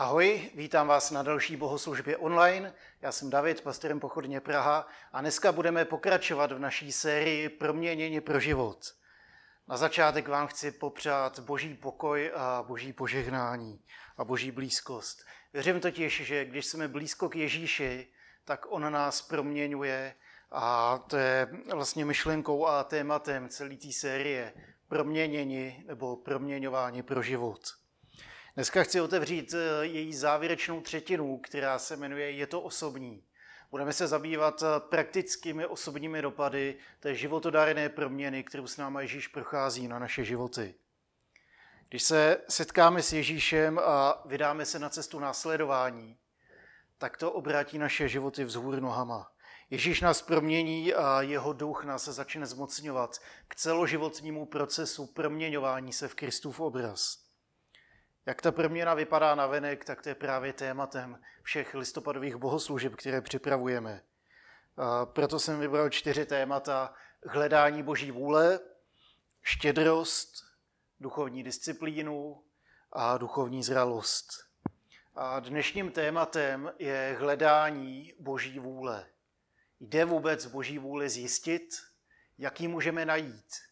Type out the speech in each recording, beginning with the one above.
Ahoj, vítám vás na další bohoslužbě online. Já jsem David, pastorem Pochodně Praha a dneska budeme pokračovat v naší sérii Proměnění pro život. Na začátek vám chci popřát boží pokoj a boží požehnání a boží blízkost. Věřím totiž, že když jsme blízko k Ježíši, tak on nás proměňuje a to je vlastně myšlenkou a tématem celé té série proměnění nebo proměňování pro život. Dneska chci otevřít eh, její závěrečnou třetinu, která se jmenuje Je to osobní. Budeme se zabývat eh, praktickými osobními dopady té životodárné proměny, kterou s náma Ježíš prochází na naše životy. Když se setkáme s Ježíšem a vydáme se na cestu následování, tak to obrátí naše životy vzhůr nohama. Ježíš nás promění a jeho duch nás začne zmocňovat k celoživotnímu procesu proměňování se v Kristův obraz. Jak ta proměna vypadá na venek, tak to je právě tématem všech listopadových bohoslužeb, které připravujeme. A proto jsem vybral čtyři témata. Hledání boží vůle, štědrost, duchovní disciplínu a duchovní zralost. A dnešním tématem je hledání boží vůle. Jde vůbec boží vůli zjistit? Jak ji můžeme najít?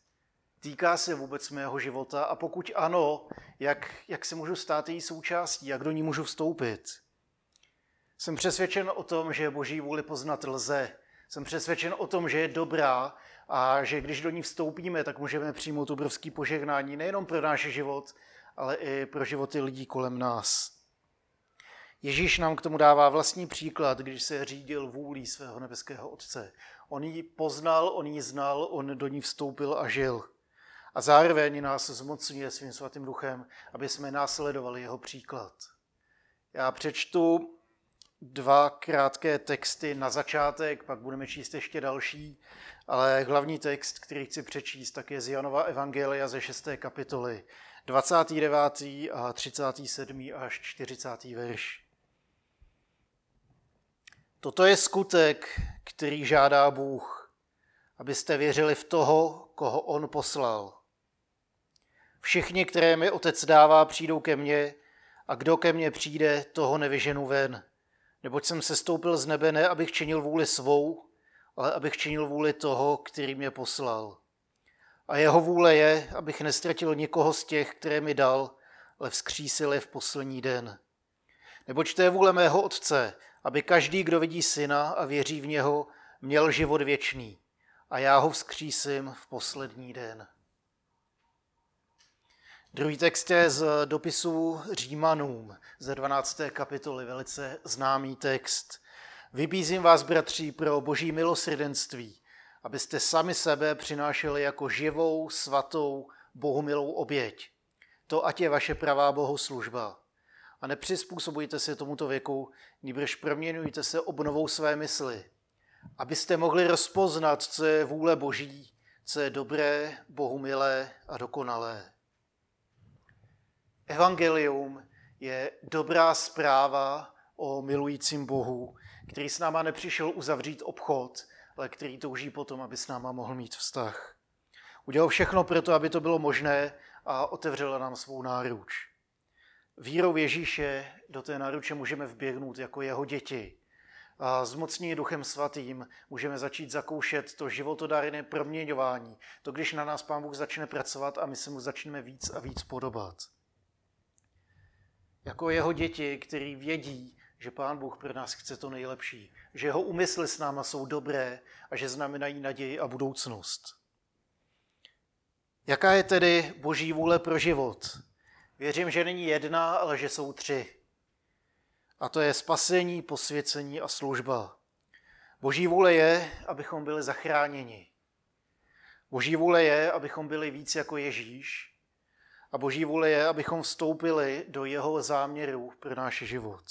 Týká se vůbec mého života? A pokud ano, jak, jak se můžu stát její součástí? Jak do ní můžu vstoupit? Jsem přesvědčen o tom, že boží vůli poznat lze. Jsem přesvědčen o tom, že je dobrá a že když do ní vstoupíme, tak můžeme přijmout obrovský požehnání nejenom pro náš život, ale i pro životy lidí kolem nás. Ježíš nám k tomu dává vlastní příklad, když se řídil vůlí svého nebeského Otce. On ji poznal, on ji znal, on do ní vstoupil a žil. A zároveň nás zmocňuje svým svatým duchem, aby jsme následovali jeho příklad. Já přečtu dva krátké texty na začátek, pak budeme číst ještě další, ale hlavní text, který chci přečíst, tak je z Janova Evangelia ze 6. kapitoly, 29. a 37. až 40. verš. Toto je skutek, který žádá Bůh, abyste věřili v toho, koho On poslal. Všichni, které mi otec dává, přijdou ke mně a kdo ke mně přijde, toho nevyženu ven. Neboť jsem se stoupil z nebe ne, abych činil vůli svou, ale abych činil vůli toho, který mě poslal. A jeho vůle je, abych nestratil nikoho z těch, které mi dal, ale vzkřísil je v poslední den. Neboť to je vůle mého otce, aby každý, kdo vidí syna a věří v něho, měl život věčný. A já ho vzkřísím v poslední den. Druhý text je z dopisu Římanům ze 12. kapitoly, velice známý text. Vybízím vás, bratři, pro boží milosrdenství, abyste sami sebe přinášeli jako živou, svatou, bohumilou oběť. To ať je vaše pravá bohoslužba. A nepřizpůsobujte se tomuto věku, nýbrž proměňujte se obnovou své mysli, abyste mohli rozpoznat, co je vůle Boží, co je dobré, bohumilé a dokonalé. Evangelium je dobrá zpráva o milujícím Bohu, který s náma nepřišel uzavřít obchod, ale který touží potom, aby s náma mohl mít vztah. Udělal všechno pro to, aby to bylo možné a otevřela nám svou náruč. Vírou Ježíše do té náruče můžeme vběhnout jako jeho děti. A zmocnění duchem svatým můžeme začít zakoušet to životodárné proměňování, to, když na nás Pán Bůh začne pracovat a my se mu začneme víc a víc podobat jako jeho děti, který vědí, že Pán Bůh pro nás chce to nejlepší, že jeho úmysly s náma jsou dobré a že znamenají naději a budoucnost. Jaká je tedy boží vůle pro život? Věřím, že není jedna, ale že jsou tři. A to je spasení, posvěcení a služba. Boží vůle je, abychom byli zachráněni. Boží vůle je, abychom byli víc jako Ježíš. A boží vůle je, abychom vstoupili do jeho záměru pro náš život.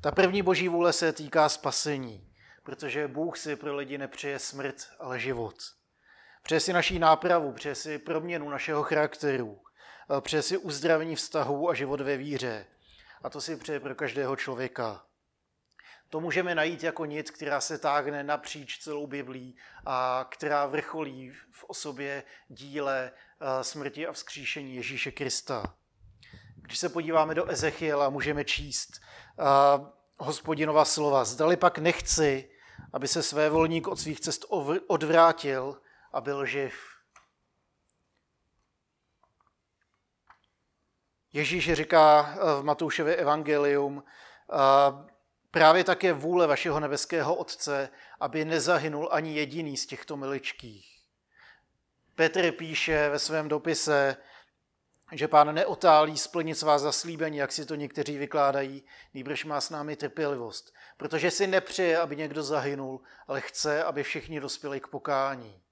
Ta první boží vůle se týká spasení, protože Bůh si pro lidi nepřeje smrt, ale život. Přeje si naší nápravu, přeje si proměnu našeho charakteru, přeje si uzdravení vztahů a život ve víře. A to si přeje pro každého člověka. To můžeme najít jako nit, která se táhne napříč celou Biblí a která vrcholí v osobě díle Eh, smrti a vzkříšení Ježíše Krista. Když se podíváme do Ezechiela, můžeme číst uh, hospodinova slova. Zdali pak nechci, aby se své volník od svých cest odvrátil a byl živ. Ježíš říká v Matoušově evangelium, právě také vůle vašeho nebeského Otce, aby nezahynul ani jediný z těchto miličkých. Petr píše ve svém dopise, že pán neotálí splnit svá zaslíbení, jak si to někteří vykládají, nýbrž má s námi trpělivost, protože si nepřeje, aby někdo zahynul, ale chce, aby všichni dospěli k pokání.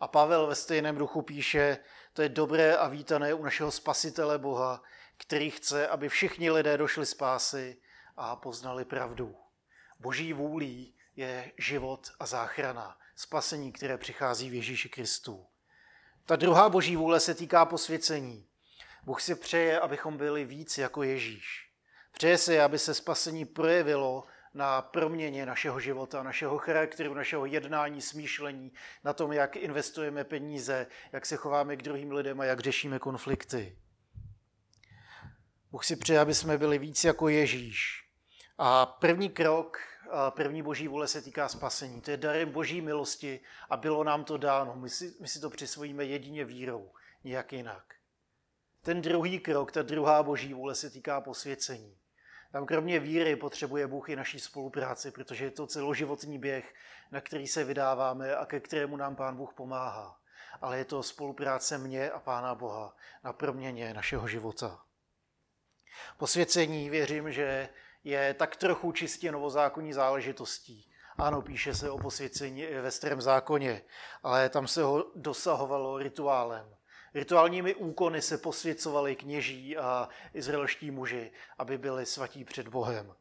A Pavel ve stejném duchu píše, to je dobré a vítané u našeho spasitele Boha, který chce, aby všichni lidé došli spásy a poznali pravdu. Boží vůlí je život a záchrana, spasení, které přichází v Ježíši Kristu. Ta druhá boží vůle se týká posvěcení. Bůh si přeje, abychom byli víc jako Ježíš. Přeje si, aby se spasení projevilo na proměně našeho života, našeho charakteru, našeho jednání, smýšlení, na tom, jak investujeme peníze, jak se chováme k druhým lidem a jak řešíme konflikty. Bůh si přeje, aby jsme byli víc jako Ježíš. A první krok, první boží vůle se týká spasení. To je darem boží milosti a bylo nám to dáno. My si, my si to přisvojíme jedině vírou, nijak jinak. Ten druhý krok, ta druhá boží vůle se týká posvěcení. Tam kromě víry potřebuje Bůh i naší spolupráci, protože je to celoživotní běh, na který se vydáváme a ke kterému nám Pán Bůh pomáhá. Ale je to spolupráce mě a Pána Boha na proměně našeho života. Posvěcení věřím, že je tak trochu čistě novozákonní záležitostí. Ano, píše se o posvěcení ve starém zákoně, ale tam se ho dosahovalo rituálem. Rituálními úkony se posvěcovali kněží a izraelští muži, aby byli svatí před Bohem.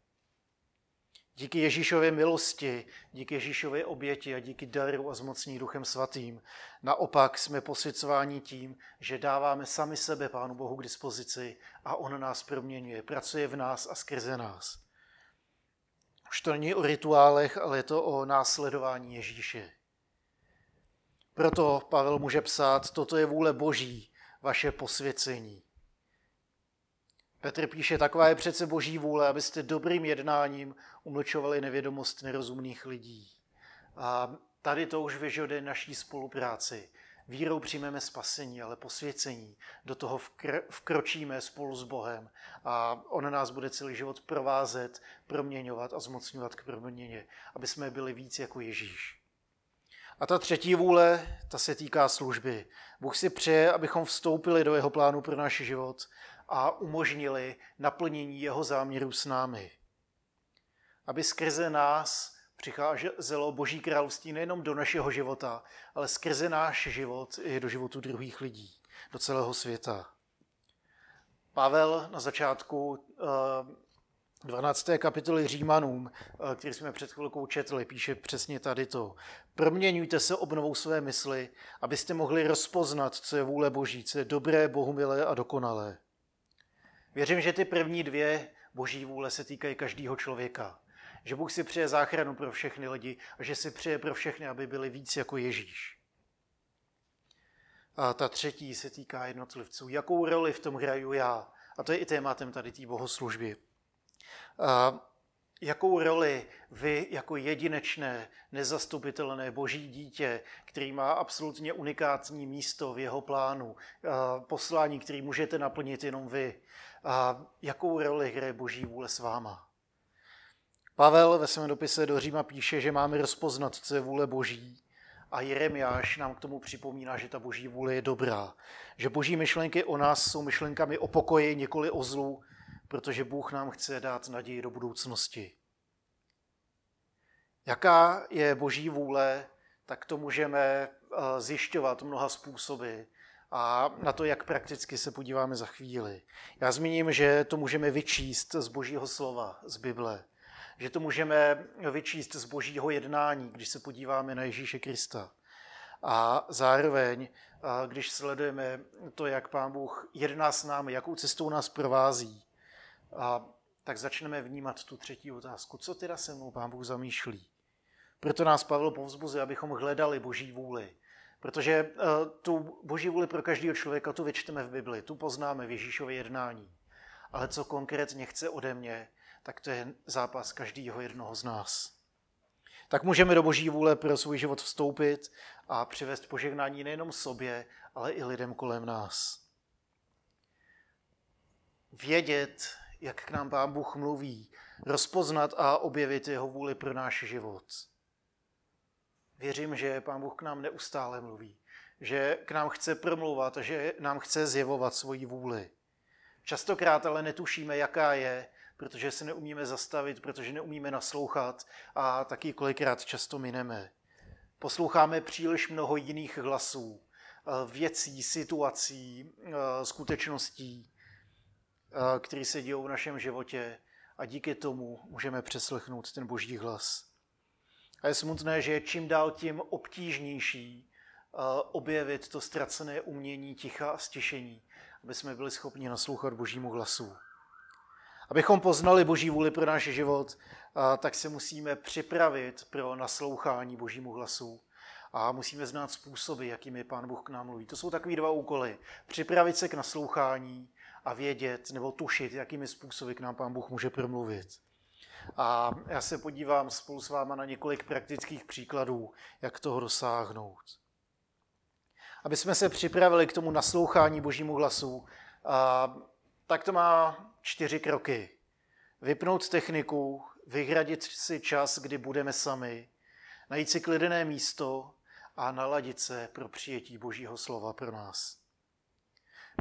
Díky Ježíšově milosti, díky Ježíšově oběti a díky daru a zmocní Duchem Svatým, naopak jsme posvěcováni tím, že dáváme sami sebe Pánu Bohu k dispozici a On nás proměňuje, pracuje v nás a skrze nás. Už to není o rituálech, ale je to o následování Ježíše. Proto Pavel může psát, toto je vůle Boží, vaše posvěcení. Petr píše, taková je přece boží vůle, abyste dobrým jednáním umlčovali nevědomost nerozumných lidí. A tady to už vyžaduje naší spolupráci. Vírou přijmeme spasení, ale posvěcení. Do toho vkr- vkročíme spolu s Bohem a On nás bude celý život provázet, proměňovat a zmocňovat k proměně, aby jsme byli víc jako Ježíš. A ta třetí vůle, ta se týká služby. Bůh si přeje, abychom vstoupili do jeho plánu pro náš život a umožnili naplnění jeho záměru s námi. Aby skrze nás přicházelo Boží království nejenom do našeho života, ale skrze náš život i do životu druhých lidí, do celého světa. Pavel na začátku 12. Eh, kapitoly Římanům, eh, který jsme před chvilkou četli, píše přesně tady to. Proměňujte se obnovou své mysli, abyste mohli rozpoznat, co je vůle Boží, co je dobré, bohumilé a dokonalé. Věřím, že ty první dvě boží vůle se týkají každého člověka. Že Bůh si přeje záchranu pro všechny lidi a že si přeje pro všechny, aby byli víc jako Ježíš. A ta třetí se týká jednotlivců. Jakou roli v tom hraju já? A to je i tématem tady té bohoslužby. A jakou roli vy jako jedinečné, nezastupitelné boží dítě, který má absolutně unikátní místo v jeho plánu, poslání, který můžete naplnit jenom vy, a jakou roli hraje boží vůle s váma. Pavel ve svém dopise do Říma píše, že máme rozpoznat, co je vůle boží a Jeremiáš nám k tomu připomíná, že ta boží vůle je dobrá. Že boží myšlenky o nás jsou myšlenkami o pokoji, nikoli o zlu, protože Bůh nám chce dát naději do budoucnosti. Jaká je boží vůle, tak to můžeme eh, zjišťovat mnoha způsoby. A na to, jak prakticky se podíváme za chvíli. Já zmíním, že to můžeme vyčíst z božího slova, z Bible. Že to můžeme vyčíst z božího jednání, když se podíváme na Ježíše Krista. A zároveň, když sledujeme to, jak Pán Bůh jedná s námi, jakou cestou nás provází, a tak začneme vnímat tu třetí otázku. Co teda se mnou Pán Bůh zamýšlí? Proto nás Pavel povzbuzuje, abychom hledali Boží vůli, Protože tu boží vůli pro každého člověka tu vyčteme v Bibli, tu poznáme v Ježíšově jednání. Ale co konkrétně chce ode mě, tak to je zápas každého jednoho z nás. Tak můžeme do boží vůle pro svůj život vstoupit a přivést požehnání nejenom sobě, ale i lidem kolem nás. Vědět, jak k nám Pán Bůh mluví, rozpoznat a objevit jeho vůli pro náš život. Věřím, že Pán Bůh k nám neustále mluví, že k nám chce promluvat že nám chce zjevovat svoji vůli. Častokrát ale netušíme, jaká je, protože se neumíme zastavit, protože neumíme naslouchat a taky kolikrát často mineme. Posloucháme příliš mnoho jiných hlasů, eh, věcí, situací, eh, skutečností, eh, které se dějou v našem životě a díky tomu můžeme přeslechnout ten boží hlas. A je smutné, že je čím dál tím obtížnější objevit to ztracené umění ticha a stišení, aby jsme byli schopni naslouchat božímu hlasu. Abychom poznali Boží vůli pro náš život, tak se musíme připravit pro naslouchání Božímu hlasu. A musíme znát způsoby, jakými Pán Bůh k nám mluví. To jsou takový dva úkoly. Připravit se k naslouchání a vědět nebo tušit, jakými způsoby k nám Pán Bůh může promluvit. A já se podívám spolu s váma na několik praktických příkladů, jak toho dosáhnout. Aby jsme se připravili k tomu naslouchání Božímu hlasu, tak to má čtyři kroky. Vypnout techniku, vyhradit si čas, kdy budeme sami, najít si klidené místo a naladit se pro přijetí Božího slova pro nás.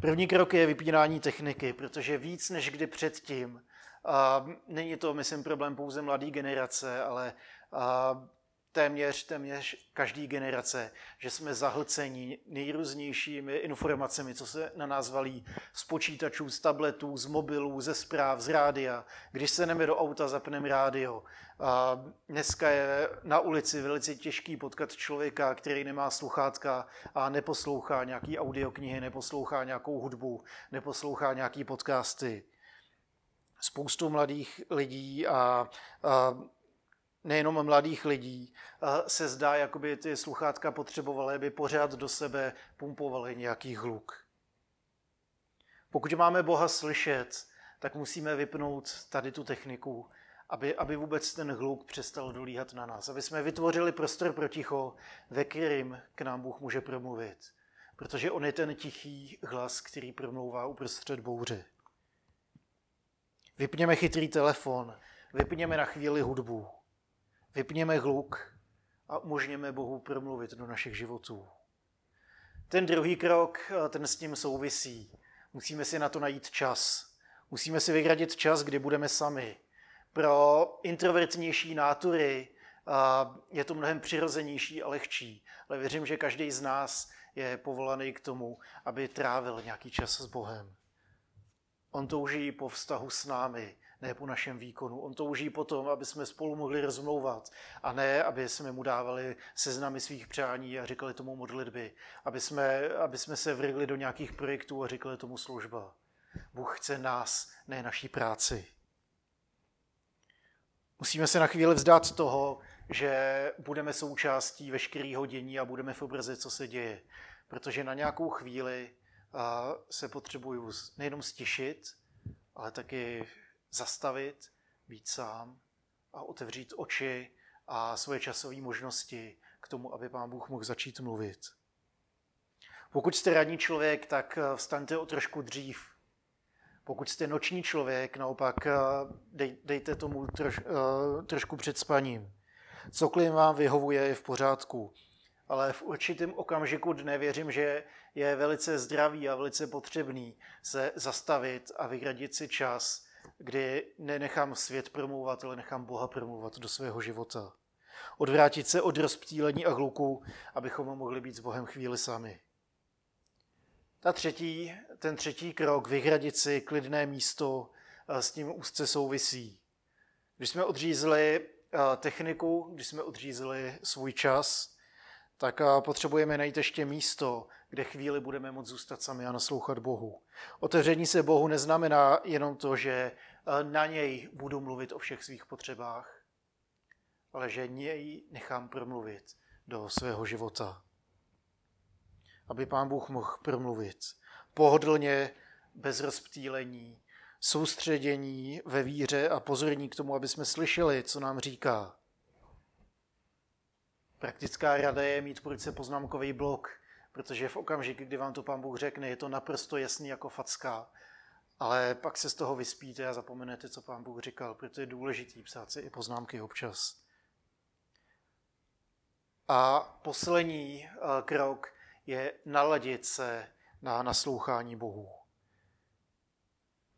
První krok je vypínání techniky, protože víc než kdy předtím, a není to, myslím, problém pouze mladé generace, ale a téměř, téměř každý generace, že jsme zahlceni nejrůznějšími informacemi, co se na nás valí z počítačů, z tabletů, z mobilů, ze zpráv, z rádia. Když se jdeme do auta, zapneme rádio. A dneska je na ulici velice těžký potkat člověka, který nemá sluchátka a neposlouchá nějaký audioknihy, neposlouchá nějakou hudbu, neposlouchá nějaký podcasty spoustu mladých lidí a, a nejenom mladých lidí, se zdá, jako by ty sluchátka potřebovaly, aby pořád do sebe pumpovaly nějaký hluk. Pokud máme Boha slyšet, tak musíme vypnout tady tu techniku, aby, aby vůbec ten hluk přestal dolíhat na nás. Aby jsme vytvořili prostor pro ticho, ve kterým k nám Bůh může promluvit. Protože on je ten tichý hlas, který promlouvá uprostřed bouře. Vypněme chytrý telefon, vypněme na chvíli hudbu. Vypněme hluk a umožněme Bohu promluvit do našich životů. Ten druhý krok, ten s tím souvisí. Musíme si na to najít čas. Musíme si vygradit čas, kdy budeme sami. Pro introvertnější nátury je to mnohem přirozenější a lehčí, ale věřím, že každý z nás je povolaný k tomu, aby trávil nějaký čas s Bohem. On touží po vztahu s námi, ne po našem výkonu. On touží po tom, aby jsme spolu mohli rozmlouvat a ne, aby jsme mu dávali seznamy svých přání a říkali tomu modlitby, aby jsme, aby jsme se vrhli do nějakých projektů a říkali tomu služba. Bůh chce nás, ne naší práci. Musíme se na chvíli vzdát toho, že budeme součástí veškerého dění a budeme v obraze, co se děje. Protože na nějakou chvíli se potřebuju nejenom stišit, ale taky zastavit, být sám a otevřít oči a svoje časové možnosti k tomu, aby pán Bůh mohl začít mluvit. Pokud jste radní člověk, tak eh, vstaňte o trošku dřív. Pokud jste noční člověk, naopak eh, dej, dejte tomu troš, eh, trošku před spaním. Cokoliv vám vyhovuje, je v pořádku. Ale v určitém okamžiku dne věřím, že je velice zdravý a velice potřebný se zastavit a vyhradit si čas kdy nenechám svět promluvat, ale nechám Boha promluvat do svého života. Odvrátit se od rozptýlení a hluku, abychom mohli být s Bohem chvíli sami. Ta třetí, ten třetí krok, vyhradit si klidné místo, s tím úzce souvisí. Když jsme odřízli techniku, když jsme odřízli svůj čas, tak potřebujeme najít ještě místo, kde chvíli budeme moct zůstat sami a naslouchat Bohu. Otevření se Bohu neznamená jenom to, že eh, na něj budu mluvit o všech svých potřebách, ale že něj nechám promluvit do svého života. aby Pán Bůh mohl promluvit. Pohodlně, bez rozptýlení, soustředění ve víře a pozorní k tomu, aby jsme slyšeli, co nám říká. Praktická rada je mít po ruce poznámkový blok, protože v okamžiku, kdy vám to pán Bůh řekne, je to naprosto jasný jako facka, ale pak se z toho vyspíte a zapomenete, co pán Bůh říkal, protože je důležitý psát si i poznámky občas. A poslední eh, krok je naladit se na naslouchání Bohu.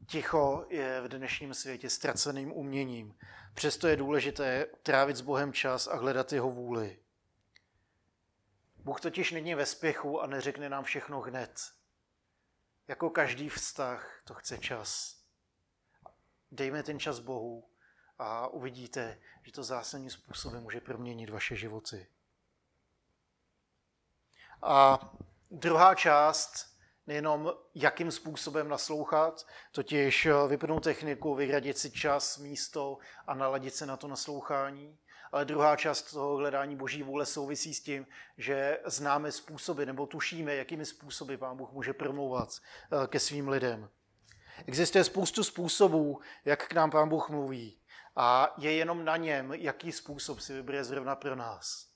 Ticho je v dnešním světě ztraceným uměním. Přesto je důležité trávit s Bohem čas a hledat jeho vůli. Bůh totiž není ve spěchu a neřekne nám všechno hned. Jako každý vztah to chce čas. Dejme ten čas Bohu a uvidíte, že to zásadním způsobem může proměnit vaše životy. A druhá část, nejenom jakým způsobem naslouchat, totiž vypnout techniku, vyradit si čas, místo a naladit se na to naslouchání, ale druhá část toho hledání boží vůle souvisí s tím, že známe způsoby nebo tušíme, jakými způsoby Pán Bůh může promlouvat eh, ke svým lidem. Existuje spoustu způsobů, jak k nám Pán Bůh mluví. A je jenom na něm, jaký způsob si vybere zrovna pro nás.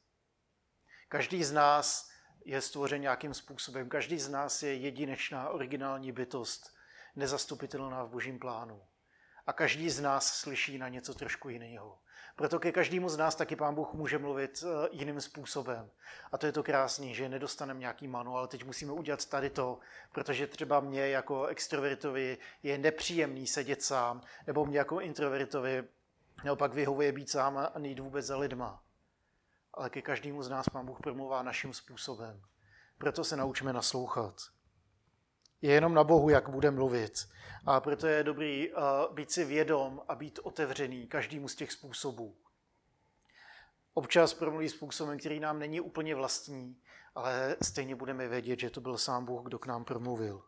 Každý z nás je stvořen nějakým způsobem. Každý z nás je jedinečná, originální bytost, nezastupitelná v božím plánu. A každý z nás slyší na něco trošku jiného. Proto ke každému z nás taky Pán Bůh může mluvit eh, jiným způsobem. A to je to krásné, že nedostaneme nějaký manuál, teď musíme udělat tady to, protože třeba mě jako extrovertovi je nepříjemný sedět sám, nebo mě jako introvertovi naopak vyhovuje být sám a nejít vůbec za lidma. Ale ke každému z nás Pán Bůh promluvá naším způsobem. Proto se naučíme naslouchat je jenom na Bohu, jak bude mluvit. A proto je dobrý uh, být si vědom a být otevřený každému z těch způsobů. Občas promluví způsobem, který nám není úplně vlastní, ale stejně budeme vědět, že to byl sám Bůh, kdo k nám promluvil.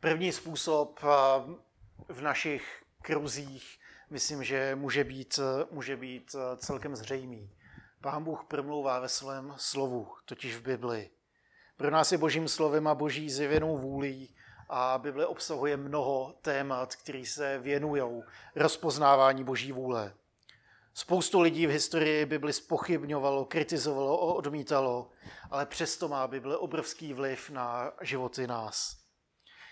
První způsob v našich kruzích, myslím, že může být, může být celkem zřejmý. Pán Bůh promlouvá ve svém slovu, totiž v Bibli. Pro nás je božím slovem a boží zjevenou vůlí a Bible obsahuje mnoho témat, které se věnují rozpoznávání boží vůle. Spoustu lidí v historii Bibli spochybňovalo, kritizovalo, odmítalo, ale přesto má Bible obrovský vliv na životy nás.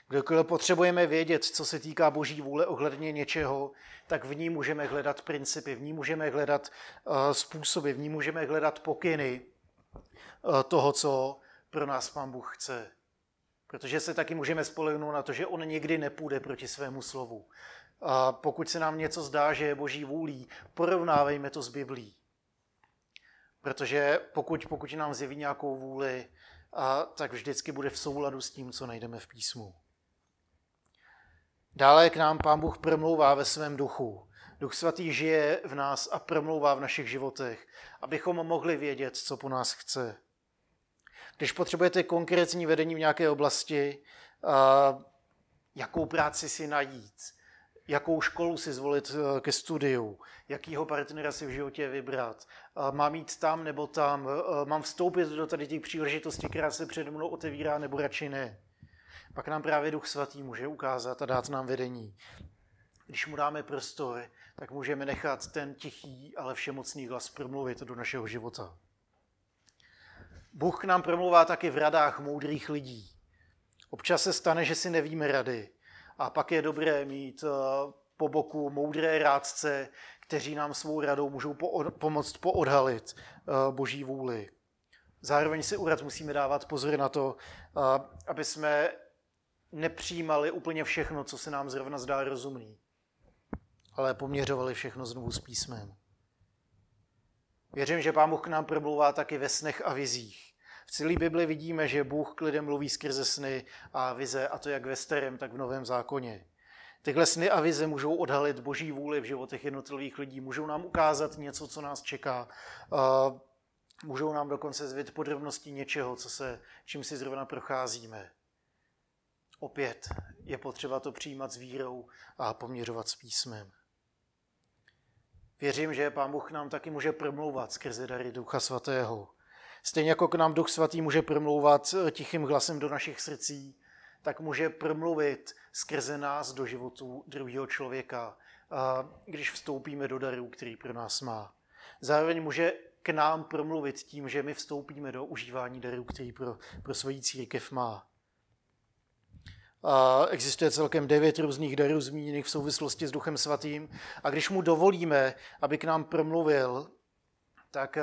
Kdokoliv potřebujeme vědět, co se týká boží vůle ohledně něčeho, tak v ní můžeme hledat principy, v ní můžeme hledat uh, způsoby, v ní můžeme hledat pokyny uh, toho, co pro nás Pán Bůh chce. Protože se taky můžeme spolehnout na to, že on nikdy nepůjde proti svému slovu. A pokud se nám něco zdá, že je boží vůlí, porovnávejme to s Biblí. Protože pokud, pokud nám zjeví nějakou vůli, a, tak vždycky bude v souladu s tím, co najdeme v písmu. Dále k nám Pán Bůh promlouvá ve svém duchu. Duch svatý žije v nás a promlouvá v našich životech, abychom mohli vědět, co po nás chce. Když potřebujete konkrétní vedení v nějaké oblasti, jakou práci si najít, jakou školu si zvolit e, ke studiu, jakýho partnera si v životě vybrat, mám jít tam nebo tam, e, mám vstoupit do tady těch příležitostí, která se přede mnou otevírá, nebo radši ne pak nám právě Duch Svatý může ukázat a dát nám vedení. Když mu dáme prostor, tak můžeme nechat ten tichý, ale všemocný hlas promluvit do našeho života. Bůh k nám promluvá taky v radách moudrých lidí. Občas se stane, že si nevíme rady. A pak je dobré mít eh, po boku moudré rádce, kteří nám svou radou můžou pomoct poodhalit eh, boží vůli. Zároveň si u rad musíme dávat pozor na to, eh, aby jsme nepřijímali úplně všechno, co se nám zrovna zdá rozumný, ale poměřovali všechno znovu s písmem. Věřím, že Pán Bůh k nám promlouvá taky ve snech a vizích. V celé Bibli vidíme, že Bůh k lidem mluví skrze sny a vize, a to jak ve starém, tak v novém zákoně. Tyhle sny a vize můžou odhalit boží vůli v životech jednotlivých lidí, můžou nám ukázat něco, co nás čeká, můžou nám dokonce zvít podrobnosti něčeho, co se, čím si zrovna procházíme. Opět je potřeba to přijímat s vírou a poměřovat s písmem. Věřím, že Pán Bůh nám taky může promlouvat skrze dary Ducha Svatého. Stejně jako k nám Duch Svatý může promlouvat tichým hlasem do našich srdcí, tak může promluvit skrze nás do životu druhého člověka, když vstoupíme do darů, který pro nás má. Zároveň může k nám promluvit tím, že my vstoupíme do užívání darů, který pro, pro svoji církev má. A existuje celkem devět různých darů zmíněných v souvislosti s Duchem Svatým. A když mu dovolíme, aby k nám promluvil, tak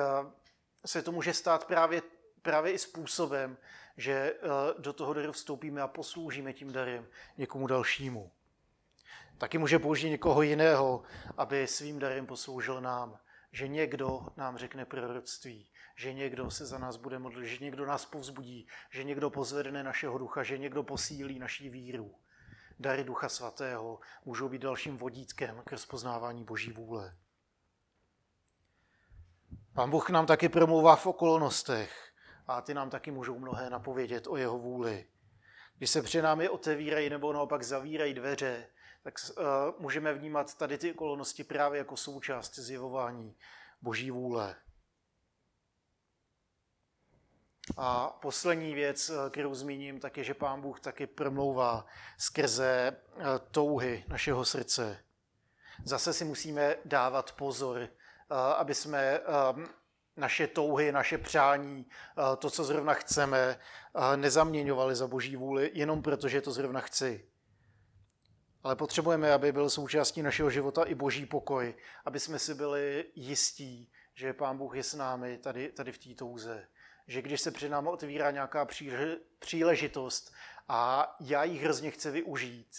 se to může stát právě, právě i způsobem, že do toho daru vstoupíme a posloužíme tím darem někomu dalšímu. Taky může použít někoho jiného, aby svým darem posloužil nám. Že někdo nám řekne proroctví, že někdo se za nás bude modlit, že někdo nás povzbudí, že někdo pozvedne našeho ducha, že někdo posílí naší víru. Dary Ducha Svatého můžou být dalším vodítkem k rozpoznávání Boží vůle. Pán Bůh nám taky promlouvá v okolnostech a ty nám taky můžou mnohé napovědět o jeho vůli. Když se před námi otevírají nebo naopak zavírají dveře, tak uh, můžeme vnímat tady ty okolnosti právě jako součást zjevování Boží vůle. A poslední věc, eh, kterou zmíním, tak je, že Pán Bůh taky promlouvá skrze eh, touhy našeho srdce. Zase si musíme dávat pozor, aby jsme naše touhy, naše přání, to, co zrovna chceme, nezaměňovali za Boží vůli, jenom proto, že to zrovna chci ale potřebujeme, aby byl součástí našeho života i boží pokoj, aby jsme si byli jistí, že Pán Bůh je s námi tady, tady v té touze. Že když se před námi otvírá nějaká příležitost a já ji hrozně chci využít,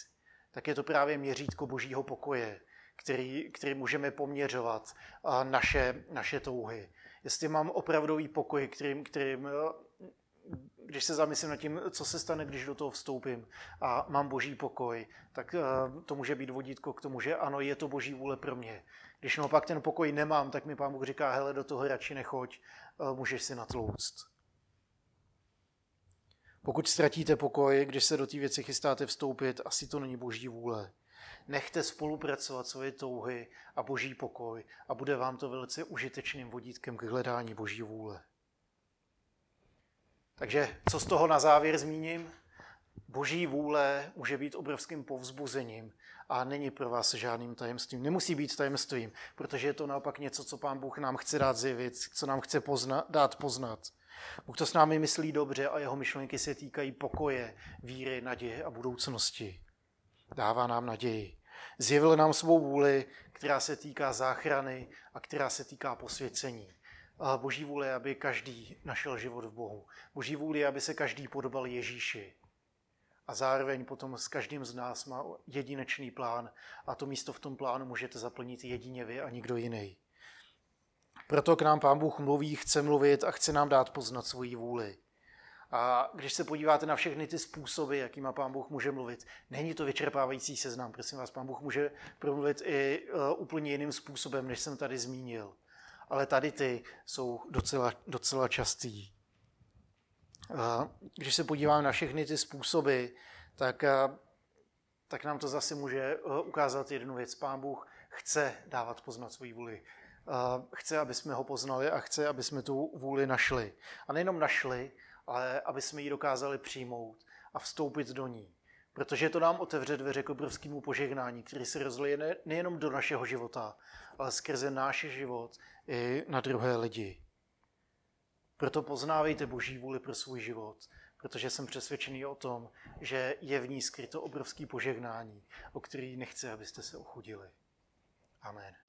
tak je to právě měřítko božího pokoje, který, který můžeme poměřovat naše, naše touhy. Jestli mám opravdový pokoj, kterým, kterým když se zamyslím nad tím, co se stane, když do toho vstoupím a mám boží pokoj, tak to může být vodítko k tomu, že ano, je to boží vůle pro mě. Když naopak ten pokoj nemám, tak mi pán Bůh říká, hele, do toho radši nechoď, můžeš si natlouct. Pokud ztratíte pokoj, když se do té věci chystáte vstoupit, asi to není boží vůle. Nechte spolupracovat svoje touhy a boží pokoj a bude vám to velice užitečným vodítkem k hledání boží vůle. Takže co z toho na závěr zmíním? Boží vůle může být obrovským povzbuzením a není pro vás žádným tajemstvím. Nemusí být tajemstvím, protože je to naopak něco, co Pán Bůh nám chce dát zjevit, co nám chce pozna, dát poznat. Bůh to s námi myslí dobře a jeho myšlenky se týkají pokoje, víry, naděje a budoucnosti. Dává nám naději. Zjevil nám svou vůli, která se týká záchrany a která se týká posvěcení. Boží vůli, aby každý našel život v Bohu. Boží vůli, aby se každý podobal Ježíši. A zároveň potom s každým z nás má jedinečný plán a to místo v tom plánu můžete zaplnit jedině vy a nikdo jiný. Proto k nám Pán Bůh mluví, chce mluvit a chce nám dát poznat svoji vůli. A když se podíváte na všechny ty způsoby, jakýma Pán Bůh může mluvit, není to vyčerpávající seznam. Prosím vás, Pán Bůh může promluvit i uh, úplně jiným způsobem, než jsem tady zmínil ale tady ty jsou docela, docela častý. Když se podívám na všechny ty způsoby, tak, tak nám to zase může ukázat jednu věc. Pán Bůh chce dávat poznat svoji vůli. Chce, aby jsme ho poznali a chce, aby jsme tu vůli našli. A nejenom našli, ale aby jsme ji dokázali přijmout a vstoupit do ní. Protože to nám otevře dveře k obrovskému požehnání, který se rozleje nejenom do našeho života, ale skrze náš život i na druhé lidi. Proto poznávejte Boží vůli pro svůj život, protože jsem přesvědčený o tom, že je v ní skryto obrovský požehnání, o který nechce, abyste se ochudili. Amen.